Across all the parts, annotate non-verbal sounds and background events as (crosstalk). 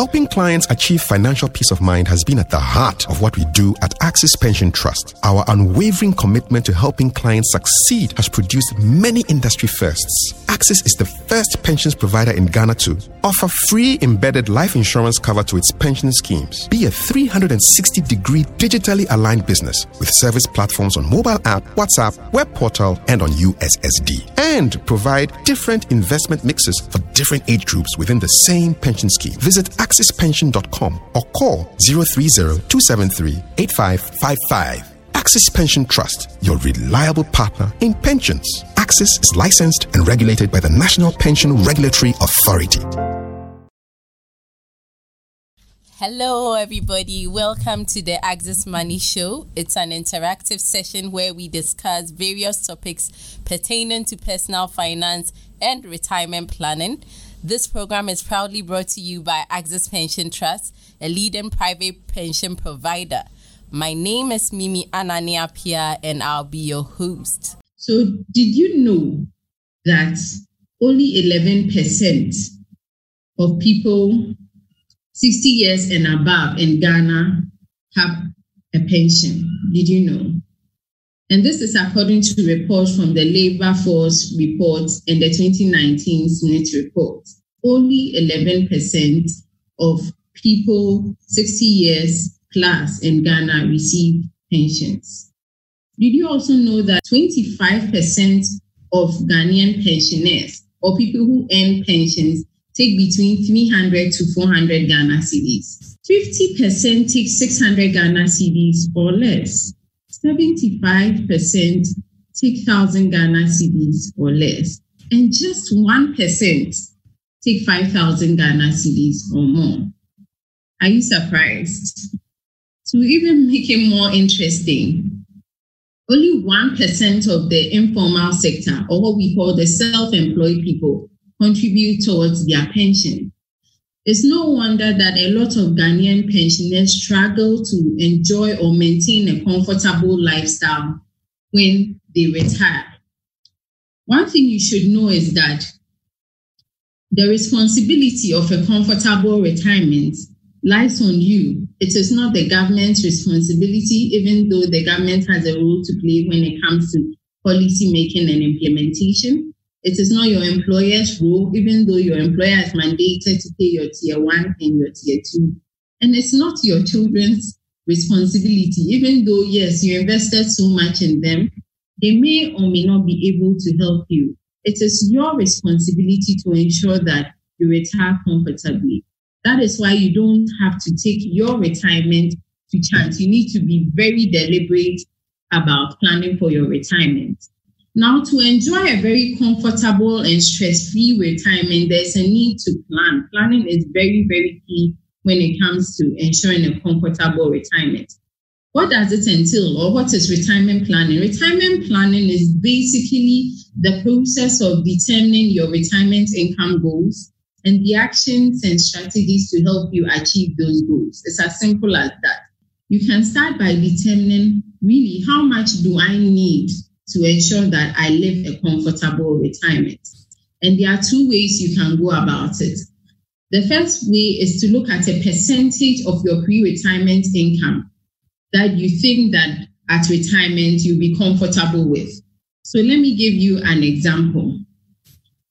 Helping clients achieve financial peace of mind has been at the heart of what we do at Axis Pension Trust. Our unwavering commitment to helping clients succeed has produced many industry firsts. Axis is the first pensions provider in Ghana to offer free embedded life insurance cover to its pension schemes. Be a 360 degree digitally aligned business with service platforms on mobile app, WhatsApp, web portal, and on USSD. And provide different investment mixes for different age groups within the same pension scheme. Visit axispension.com or call 030-273-8555. Axis Pension Trust, your reliable partner in pensions. Axis is licensed and regulated by the National Pension Regulatory Authority. Hello, everybody. Welcome to the Axis Money Show. It's an interactive session where we discuss various topics pertaining to personal finance and retirement planning. This program is proudly brought to you by Axis Pension Trust, a leading private pension provider. My name is Mimi Anani Apia, and I'll be your host. So, did you know that only 11% of people 60 years and above in Ghana have a pension. Did you know? And this is according to reports from the Labor Force reports and the 2019 Senate report. Only 11% of people 60 years plus in Ghana receive pensions. Did you also know that 25% of Ghanaian pensioners or people who earn pensions take between 300 to 400 Ghana cedis. 50% take 600 Ghana cedis or less. 75% take 1,000 Ghana cedis or less. And just 1% take 5,000 Ghana cedis or more. Are you surprised? To even make it more interesting, only 1% of the informal sector, or what we call the self employed people, contribute towards their pension. It's no wonder that a lot of Ghanaian pensioners struggle to enjoy or maintain a comfortable lifestyle when they retire. One thing you should know is that the responsibility of a comfortable retirement lies on you. It is not the government's responsibility, even though the government has a role to play when it comes to policy making and implementation. It is not your employer's role, even though your employer is mandated to pay your tier one and your tier two. And it's not your children's responsibility, even though, yes, you invested so much in them, they may or may not be able to help you. It is your responsibility to ensure that you retire comfortably. That is why you don't have to take your retirement to chance. You need to be very deliberate about planning for your retirement. Now, to enjoy a very comfortable and stress free retirement, there's a need to plan. Planning is very, very key when it comes to ensuring a comfortable retirement. What does it entail, or what is retirement planning? Retirement planning is basically the process of determining your retirement income goals and the actions and strategies to help you achieve those goals. It's as simple as that. You can start by determining really how much do I need to ensure that I live a comfortable retirement. And there are two ways you can go about it. The first way is to look at a percentage of your pre-retirement income that you think that at retirement you'll be comfortable with. So let me give you an example.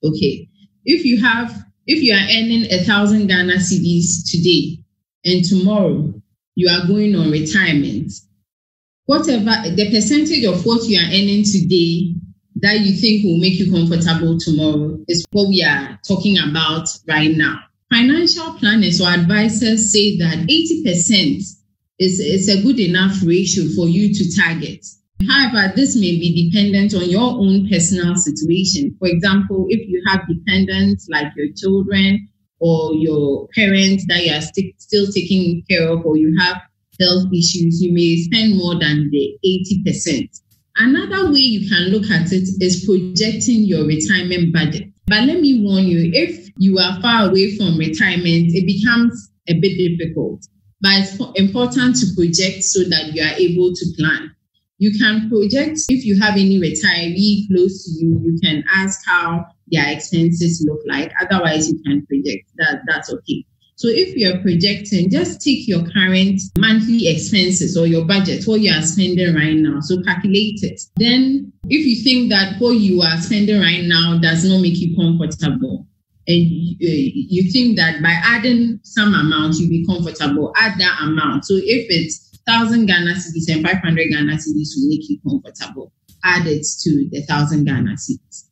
Okay, if you have if you are earning a thousand Ghana cedis today and tomorrow you are going on retirement, whatever the percentage of what you are earning today that you think will make you comfortable tomorrow is what we are talking about right now. Financial planners or advisors say that 80% is, is a good enough ratio for you to target. However, this may be dependent on your own personal situation. For example, if you have dependents like your children or your parents that you are st- still taking care of, or you have health issues, you may spend more than the 80%. Another way you can look at it is projecting your retirement budget. But let me warn you, if you are far away from retirement, it becomes a bit difficult. But it's important to project so that you are able to plan. You can project if you have any retiree close to you, you can ask how their expenses look like. Otherwise, you can project that. That's okay. So if you're projecting, just take your current monthly expenses or your budget, what you are spending right now. So calculate it. Then if you think that what you are spending right now does not make you comfortable, and you, uh, think that by adding some amount you'll be comfortable, add that amount. So if it's thousand Ghana cedis and 500 Ghana cedis will make you comfortable, add it to the thousand Ghana cedis.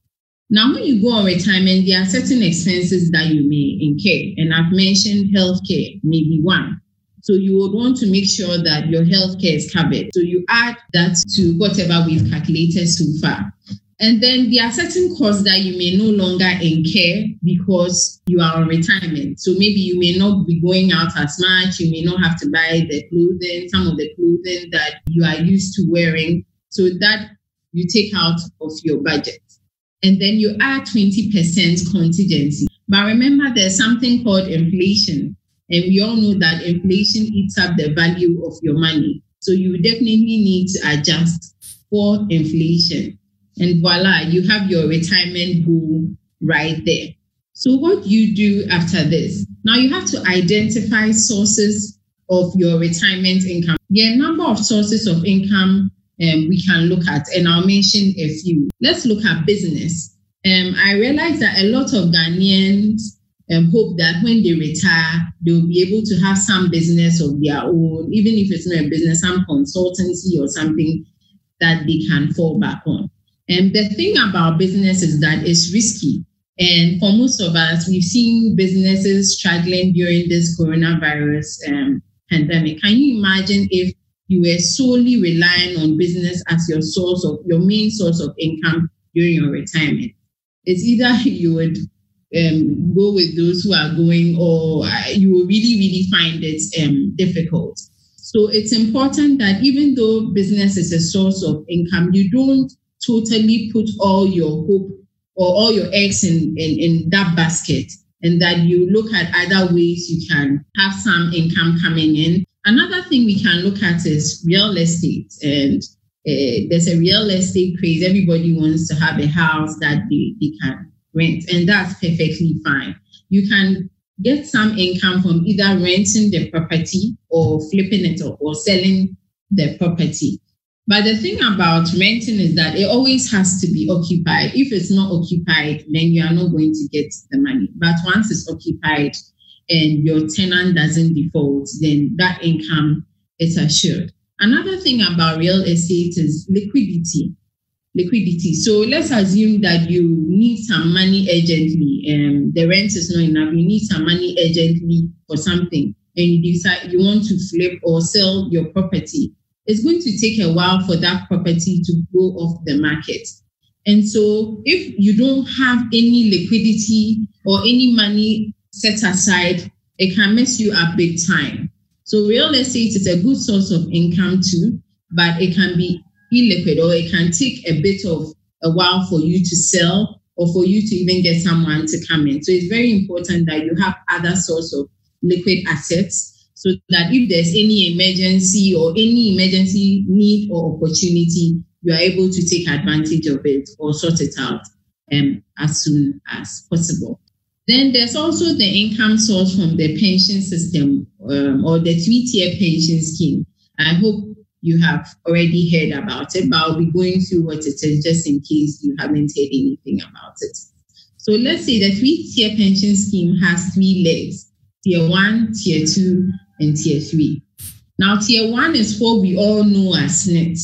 Now, when you go on retirement, there are certain expenses that you may incur, and I've mentioned healthcare, maybe one. So you would want to make sure that your healthcare is covered. So you add that to whatever we've calculated so far. And then there are certain costs that you may no longer incur because you are on retirement. So maybe you may not be going out as much. You may not have to buy the clothing, some of the clothing that you are used to wearing. So that you take out of your budget and then you add 20% contingency. But remember, there's something called inflation. And we all know that inflation eats up the value of your money. So you definitely need to adjust for inflation. And voila, you have your retirement goal right there. So, what you do after this? Now, you have to identify sources of your retirement income. There are number of sources of income um, we can look at, and I'll mention a few. Let's look at business. Um, I realize that a lot of Ghanaians um, hope that when they retire, they'll be able to have some business of their own, even if it's not a business, some consultancy or something that they can fall back on. And the thing about business is that it's risky. And for most of us, we've seen businesses struggling during this coronavirus um, pandemic. Can you imagine if you were solely relying on business as your source of your main source of income during your retirement. It's either (laughs) you would um, go with those who are going, or uh, you will really, really find it um, difficult. So it's important that even though business is a source of income, you don't totally put all your hope or all your eggs in, in, in that basket and that you look at other ways you can have some income coming in Another thing we can look at is real estate. And uh, there's a real estate craze. Everybody wants to have a house that they, they can rent, and that's perfectly fine. You can get some income from either renting the property or flipping it or, or selling the property. But the thing about renting is that it always has to be occupied. If it's not occupied, then you are not going to get the money. But once it's occupied, and your tenant doesn't default, then that income is assured. Another thing about real estate is liquidity. Liquidity. So let's assume that you need some money urgently, and the rent is not enough. You need some money urgently for something, and you decide you want to flip or sell your property. It's going to take a while for that property to go off the market. And so, if you don't have any liquidity or any money set aside, it can mess you up big time. So real estate is a good source of income too, but it can be illiquid or it can take a bit of a while for you to sell or for you to even get someone to come in. So it's very important that you have other source of liquid assets so that if there's any emergency or any emergency need or opportunity, you are able to take advantage of it or sort it out um, as soon as possible. Then there's also the income source from the pension system um, or the three-tier pension scheme. I hope you have already heard about it, but I'll be going through what it is just in case you haven't heard anything about it. So let's say the three-tier pension scheme has three legs, tier one, tier two, and tier three. Now, tier one is what we all know as SSNIT.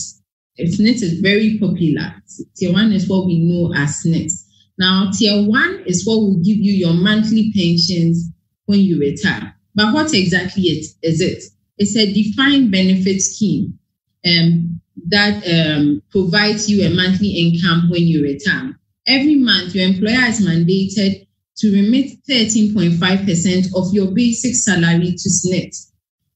SSNIT is very popular. Tier one is what we know as SSNIT. Now, tier one is what will give you your monthly pensions when you retire. But what exactly it, is it? It's a defined benefit scheme um, that um, provides you a monthly income when you retire. Every month, your employer is mandated to remit 13.5% of your basic salary to SSNIT.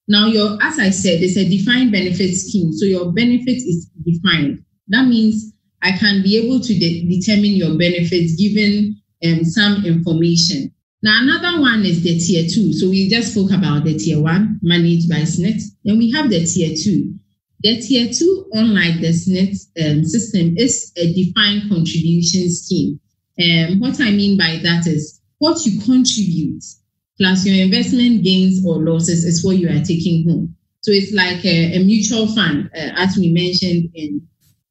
Now, your, as I said, it's a defined benefit scheme. So your benefit is defined. That means I can be able to de- determine your benefits given um, some information. Now, another one is the tier two. So we just spoke about the tier one managed by SSNIT. Then we have the tier two. The tier two, unlike the SSNIT um, system, is a defined contribution scheme. Um, what I mean by that is what you contribute plus your investment gains or losses is what you are taking home. So it's like a, a mutual fund, uh, as we mentioned in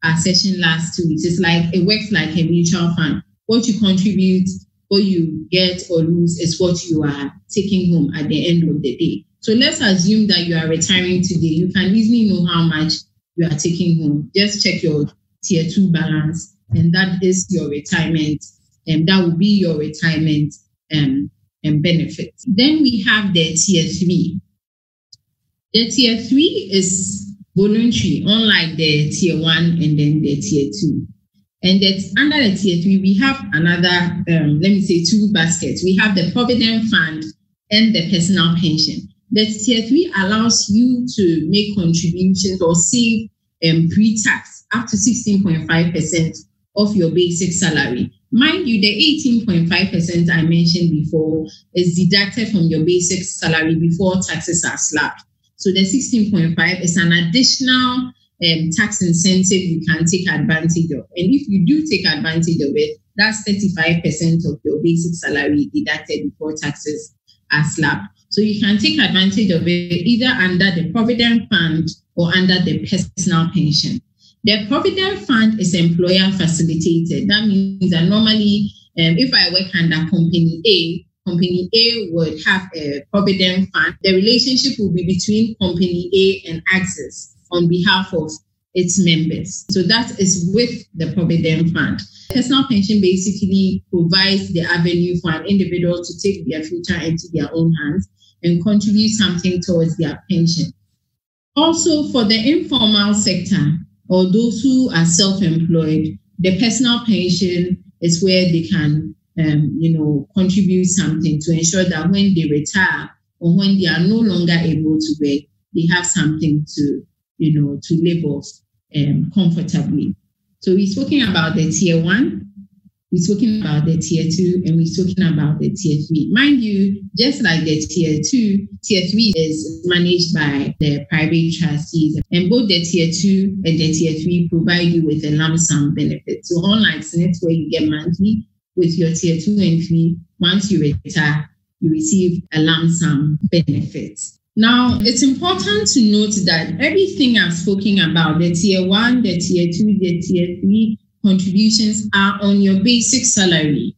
our session last two weeks. It's like it works like a mutual fund. What you contribute, what you get or lose is what you are taking home at the end of the day. So let's assume that you are retiring today. You can easily know how much you are taking home. Just check your tier two balance, and that is your retirement, and that will be your retirement um, and benefit. Then we have the tier three. The tier three is voluntary, unlike the tier one and then the tier two. And that's under the tier three, we have another, um, let me say, two baskets. We have the provident fund and the personal pension. The tier three allows you to make contributions or save um, pre-tax up to 16.5% of your basic salary. Mind you, the 18.5% I mentioned before is deducted from your basic salary before taxes are slapped. So the 16.5 is an additional um, tax incentive you can take advantage of. And if you do take advantage of it, that's 35% of your basic salary deducted before taxes are slapped. So you can take advantage of it either under the Provident Fund or under the personal pension. The Provident Fund is employer facilitated. That means that normally, um, if I work under Company A, Company A would have a Provident Fund. The relationship will be between Company A and Axis on behalf of its members. So that is with the Provident Fund. Personal pension basically provides the avenue for an individual to take their future into their own hands and contribute something towards their pension. Also, for the informal sector or those who are self employed, the personal pension is where they can, um, you know, contribute something to ensure that when they retire or when they are no longer able to work, they have something to you know, to live off um, comfortably. So we're talking about the tier one, we're talking about the tier two, and we're talking about the tier three. Mind you, just like the tier two, tier three is managed by the private trustees, and both the tier two and the tier three provide you with a lump sum benefit. So unlike SSNIT, where you get monthly, with your tier two and three, once you retire, you receive a lump sum benefit. Now, it's important to note that everything I've spoken about, the tier one, the tier two, the tier three contributions are on your basic salary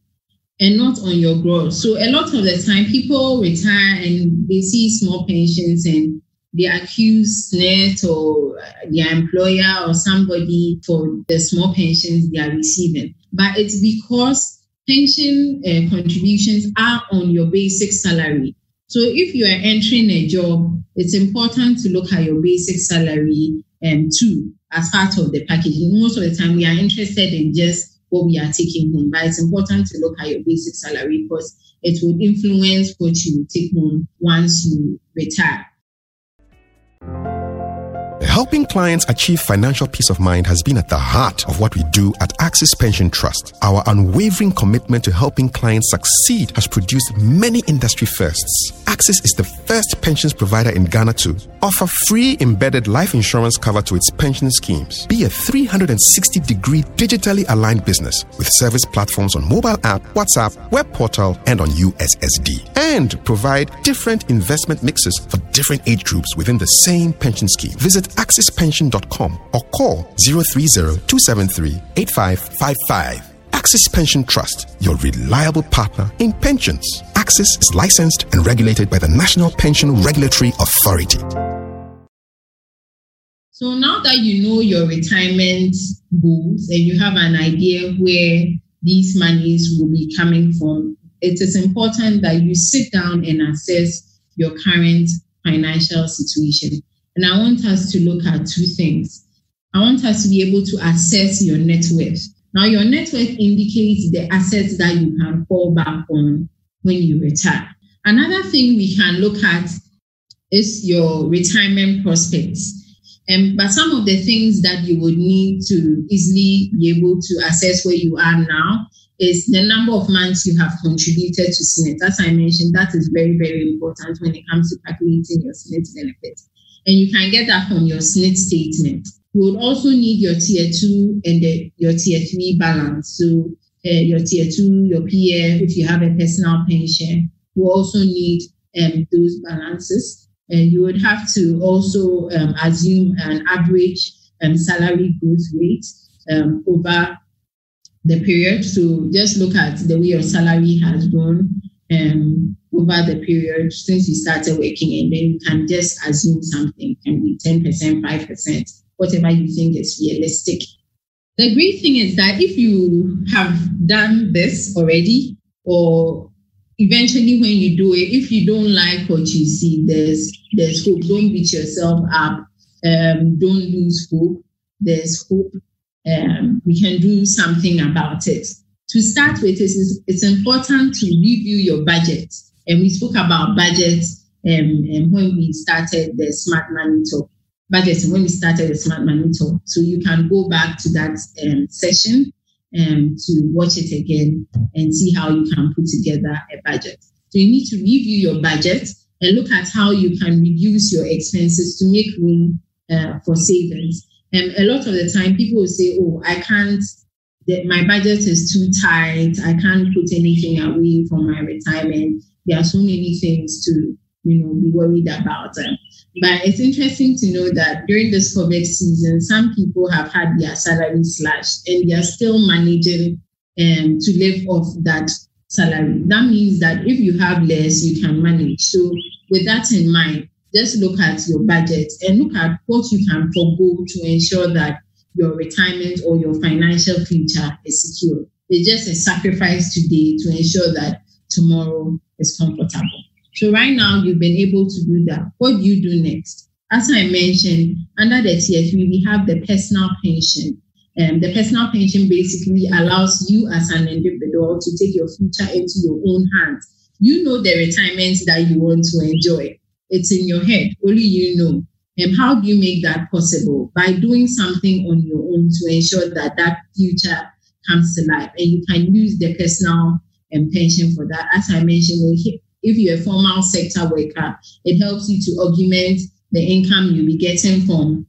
and not on your gross. So a lot of the time people retire and they see small pensions and they accuse SSNIT or their employer or somebody for the small pensions they are receiving. But it's because pension uh, contributions are on your basic salary. So if you are entering a job, it's important to look at your basic salary um, too as part of the package. Most of the time, we are interested in just what we are taking home, but it's important to look at your basic salary because it will influence what you take home once you retire. Helping clients achieve financial peace of mind has been at the heart of what we do at Axis Pension Trust. Our unwavering commitment to helping clients succeed has produced many industry firsts. Axis is the first pensions provider in Ghana to offer free embedded life insurance cover to its pension schemes. Be a 360 degree digitally aligned business with service platforms on mobile app, WhatsApp, web portal, and on USSD. And provide different investment mixes for different age groups within the same pension scheme. Visit axispension.com or call 030-273-8555. Axis Pension Trust, your reliable partner in pensions. Axis is licensed and regulated by the National Pension Regulatory Authority. So now that you know your retirement goals and you have an idea where these monies will be coming from, it is important that you sit down and assess your current financial situation. And I want us to look at two things. I want us to be able to assess your net worth. Now, your net worth indicates the assets that you can fall back on when you retire. Another thing we can look at is your retirement prospects. Um, but some of the things that you would need to easily be able to assess where you are now is the number of months you have contributed to SSNIT. As I mentioned, that is very, very important when it comes to calculating your SSNIT benefits and you can get that from your SSNIT statement. You would also need your tier two and the, your tier three balance. So uh, your tier two, your PF, if you have a personal pension, you also need um, those balances. And you would have to also um, assume an average um, salary growth rate um, over the period. So just look at the way your salary has grown um, over the period since you started working, and then you can just assume something can be 10%, 5%, whatever you think is realistic. The great thing is that if you have done this already, or eventually when you do it, if you don't like what you see, there's there's hope. Don't beat yourself up. Um, don't lose hope. There's hope. Um, we can do something about it to start with, it's, it's important to review your budget. And we spoke about budget um, um, when we started the Smart Money Talk. Budget when we started the Smart Money Talk. So you can go back to that um, session um, to watch it again and see how you can put together a budget. So you need to review your budget and look at how you can reduce your expenses to make room uh, for savings. And a lot of the time, people will say, "Oh, I can't the, my budget is too tight. I can't put anything away for my retirement. There are so many things to, you know, be worried about. Um, but it's interesting to know that during this COVID season, some people have had their salary slashed and they are still managing um, to live off that salary. That means that if you have less, you can manage. So with that in mind, just look at your budget and look at what you can forego to ensure that your retirement or your financial future is secure. It's just a sacrifice today to ensure that tomorrow is comfortable. So right now you've been able to do that. What do you do next? As I mentioned, under the three, we have the personal pension. Um, the personal pension basically allows you as an individual to take your future into your own hands. You know the retirement that you want to enjoy. It's in your head. Only you know. And how do you make that possible? By doing something on your own to ensure that that future comes to life. And you can use the personal and pension for that. As I mentioned, if you're a formal sector worker, it helps you to augment the income you'll be getting from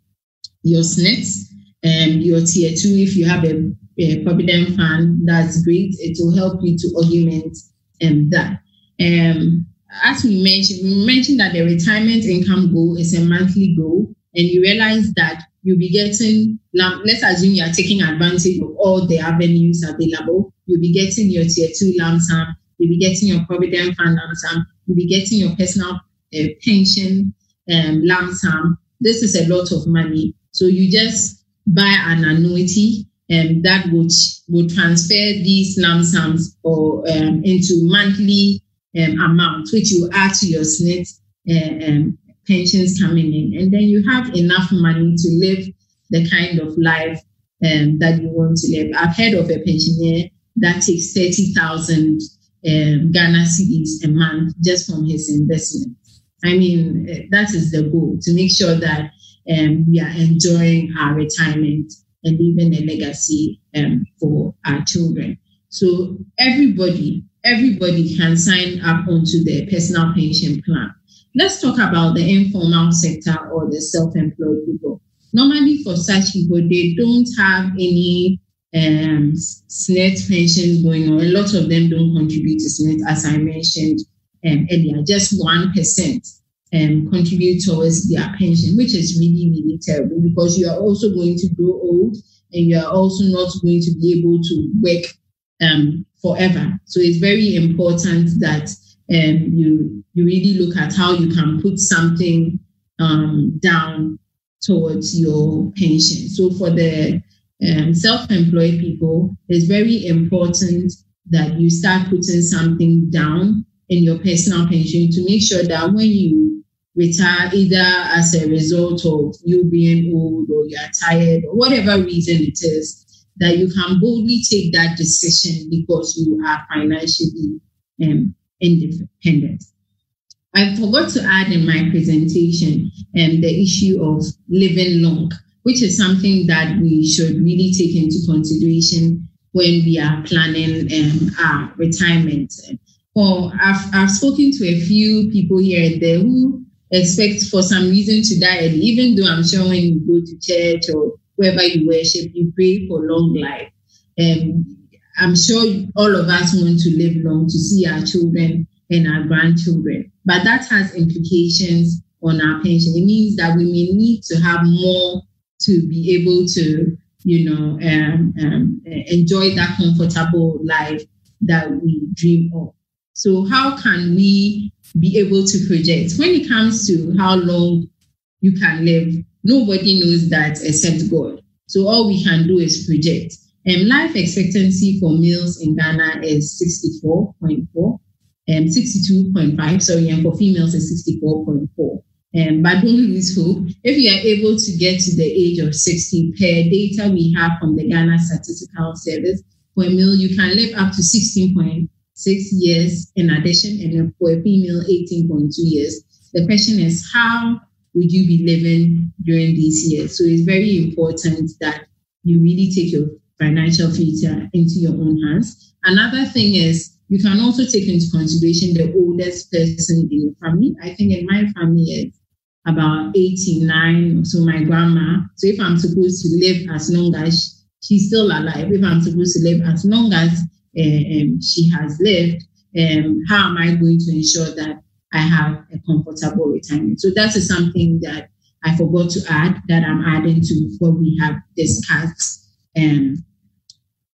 your SSNITs and your tier two. If you have a, a provident fund, that's great. It will help you to augment um, that. Um, as we mentioned, we mentioned that the retirement income goal is a monthly goal, and you realize that you'll be getting, let's assume you are taking advantage of all the avenues available. You'll be getting your tier two lump sum, you'll be getting your provident fund lump sum, you'll be getting your personal uh, pension um, lump sum. This is a lot of money. So you just buy an annuity and that would, would transfer these lump sums or um, into monthly um, amount, which you add to your SSNIT uh, um, pensions coming in. And then you have enough money to live the kind of life um, that you want to live. I've heard of a pensioner that takes 30,000 um, Ghana cedis a month just from his investment. I mean, uh, that is the goal to make sure that um, we are enjoying our retirement and leaving a legacy um, for our children. So everybody everybody can sign up onto the personal pension plan. Let's talk about the informal sector or the self-employed people. Normally, for such people, they don't have any um, SSNIT pensions going on. A lot of them don't contribute to SSNIT, as I mentioned um, earlier. Just one percent um, contribute towards their pension, which is really, really terrible because you are also going to grow old and you are also not going to be able to work um, forever. So it's very important that um, you you really look at how you can put something um, down towards your pension. So for the um, self-employed people, it's very important that you start putting something down in your personal pension to make sure that when you retire, either as a result of you being old or you're tired or whatever reason it is, that you can boldly take that decision because you are financially um, independent. I forgot to add in my presentation um, the issue of living long, which is something that we should really take into consideration when we are planning um, our retirement. For I've, I've spoken to a few people here and there who expect for some reason to die even though I'm sure when you go to church or wherever you worship, you pray for long life. And I'm sure all of us want to live long, to see our children and our grandchildren. But that has implications on our pension. It means that we may need to have more to be able to, you know, um, um, enjoy that comfortable life that we dream of. So, how can we be able to project? When it comes to how long you can live, nobody knows that except God. So, all we can do is project. And um, life expectancy for males in Ghana is 64.4, um, 62.5, sorry, and for females is 64.4. Um, but don't lose hope. If you are able to get to the age of 60, per data we have from the Ghana Statistical Service, for a male, you can live up to 16.6 years in addition, and for a female, 18.2 years. The question is, how would you be living during these years? So it's very important that you really take your financial future into your own hands. Another thing is you can also take into consideration the oldest person in your family. I think in my family it's about 89, so my grandma. So if I'm supposed to live as long as she's still alive, if I'm supposed to live as long as um, she has lived, um, how am I going to ensure that I have a comfortable retirement? So that is something that I forgot to add that I'm adding to what we have discussed um,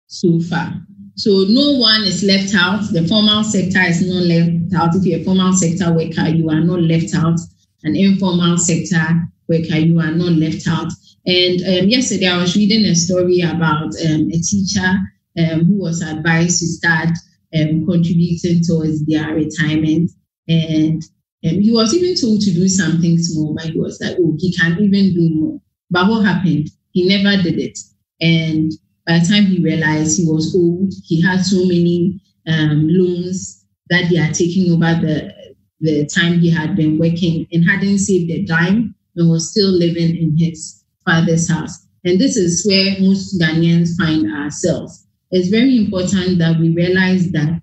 so far. So no one is left out. The formal sector is not left out. If you're a formal sector worker, you are not left out. An informal sector worker, you are not left out. And um, yesterday I was reading a story about um, a teacher um, who was advised to start um, contributing towards their retirement. And um, he was even told to do something small, but he was like, oh, he can even do more. But what happened? He never did it. And by the time he realized he was old, he had so many um, loans that they are taking over the the time he had been working and hadn't saved a dime and was still living in his father's house. And this is where most Ghanaians find ourselves. It's very important that we realize that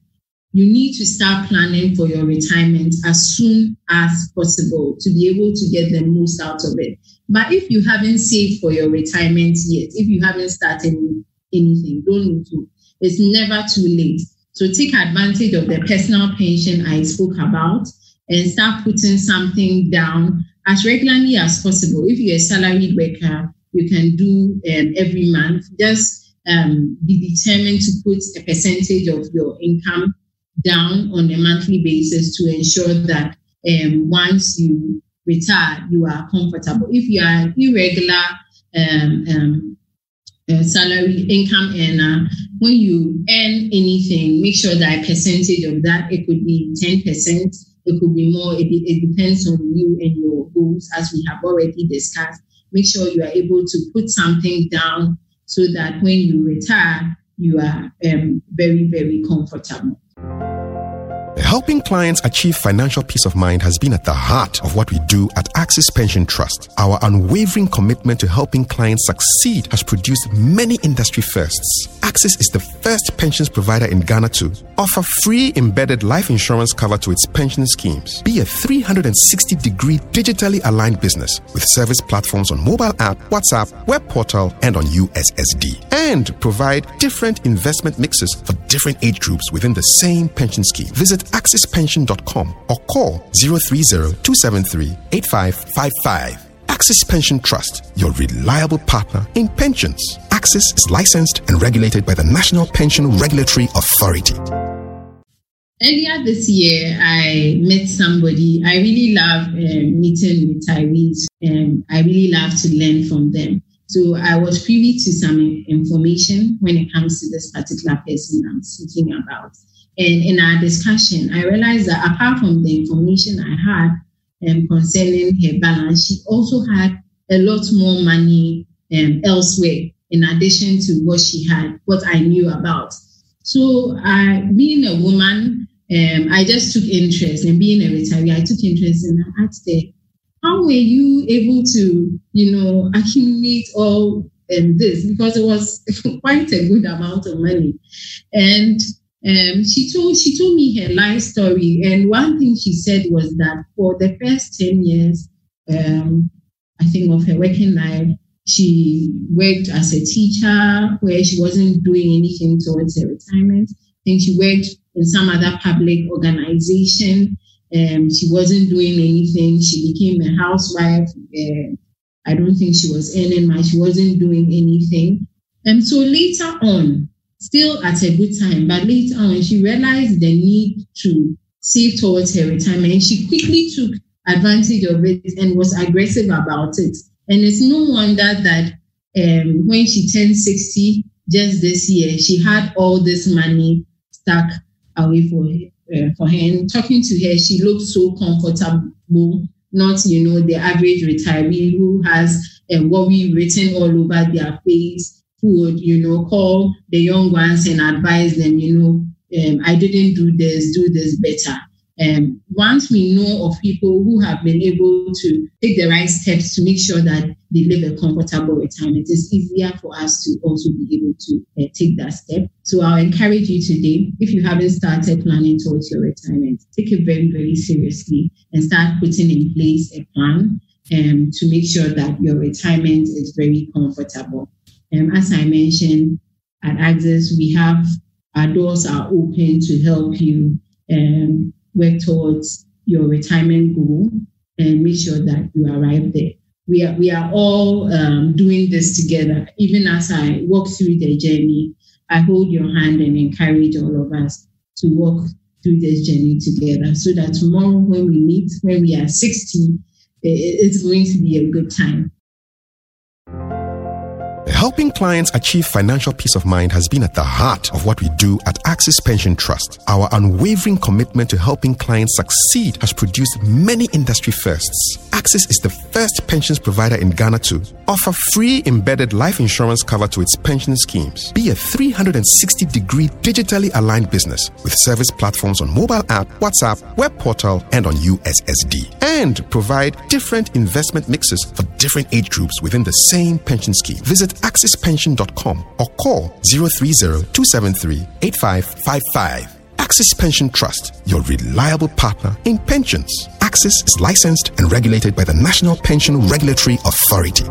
you need to start planning for your retirement as soon as possible to be able to get the most out of it. But if you haven't saved for your retirement yet, if you haven't started anything. Don't need to. It's never too late. So take advantage of the personal pension I spoke about and start putting something down as regularly as possible. If you're a salaried worker, you can do um, every month. Just um, be determined to put a percentage of your income down on a monthly basis to ensure that um, once you retire, you are comfortable. If you are irregular um, um, salary income earner, when you earn anything, make sure that a percentage of that, it could be 10%, it could be more, it, it depends on you and your goals, as we have already discussed. Make sure you are able to put something down so that when you retire, you are um, very, very comfortable. Helping clients achieve financial peace of mind has been at the heart of what we do at Axis Pension Trust. Our unwavering commitment to helping clients succeed has produced many industry firsts. Axis is the first pensions provider in Ghana to offer free embedded life insurance cover to its pension schemes. Be a 360 degree digitally aligned business with service platforms on mobile app, WhatsApp, web portal, and on USSD. And provide different investment mixes for different age groups within the same pension scheme. Visit axispension.com or call 030-273-8555. Axis Pension Trust, your reliable partner in pensions. Axis is licensed and regulated by the National Pension Regulatory Authority. Earlier this year, I met somebody. I really love uh, meeting retirees, and I really love to learn from them. So I was privy to some information when it comes to this particular person I'm speaking about. And in our discussion, I realized that apart from the information I had um, concerning her balance, she also had a lot more money um, elsewhere in addition to what she had, what I knew about. So, uh, being a woman, um, I just took interest in being a retiree. I took interest and I asked her, how were you able to, you know, accumulate all um, this? Because it was (laughs) quite a good amount of money. And um, she told she told me her life story, and one thing she said was that for the first ten years, um, I think of her working life, she worked as a teacher where she wasn't doing anything towards her retirement. I think she worked in some other public organization. Um, she wasn't doing anything. She became a housewife. Uh, I don't think she was earning much. She wasn't doing anything. And so later on, still at a good time, but later on, she realized the need to save towards her retirement. And she quickly took advantage of it and was aggressive about it. And it's no wonder that um, when she turned 60 just this year, she had all this money stuck away for her, uh, for her. And talking to her, she looked so comfortable, not, you know, the average retiree who has a worry written all over their face, who would, you know, call the young ones and advise them, you know, um, I didn't do this, do this better. And once we know of people who have been able to take the right steps to make sure that they live a comfortable retirement, it's easier for us to also be able to uh, take that step. So I'll encourage you today, if you haven't started planning towards your retirement, take it very, very seriously and start putting in place a plan um, to make sure that your retirement is very comfortable. Um, as I mentioned, at Axis, we have our doors are open to help you um, work towards your retirement goal and make sure that you arrive there. We are, we are all um, doing this together. Even as I walk through the journey, I hold your hand and encourage all of us to walk through this journey together so that tomorrow when we meet, when we are 60, it's going to be a good time. Helping clients achieve financial peace of mind has been at the heart of what we do at Axis Pension Trust. Our unwavering commitment to helping clients succeed has produced many industry firsts. Axis is the first pensions provider in Ghana to offer free embedded life insurance cover to its pension schemes. Be a 360 degree digitally aligned business with service platforms on mobile app, WhatsApp, web portal, and on USSD. And provide different investment mixes for different age groups within the same pension scheme. Visit axispension.com or call 030-273-8555. Axis Pension Trust, your reliable partner in pensions. Axis is licensed and regulated by the National Pension Regulatory Authority.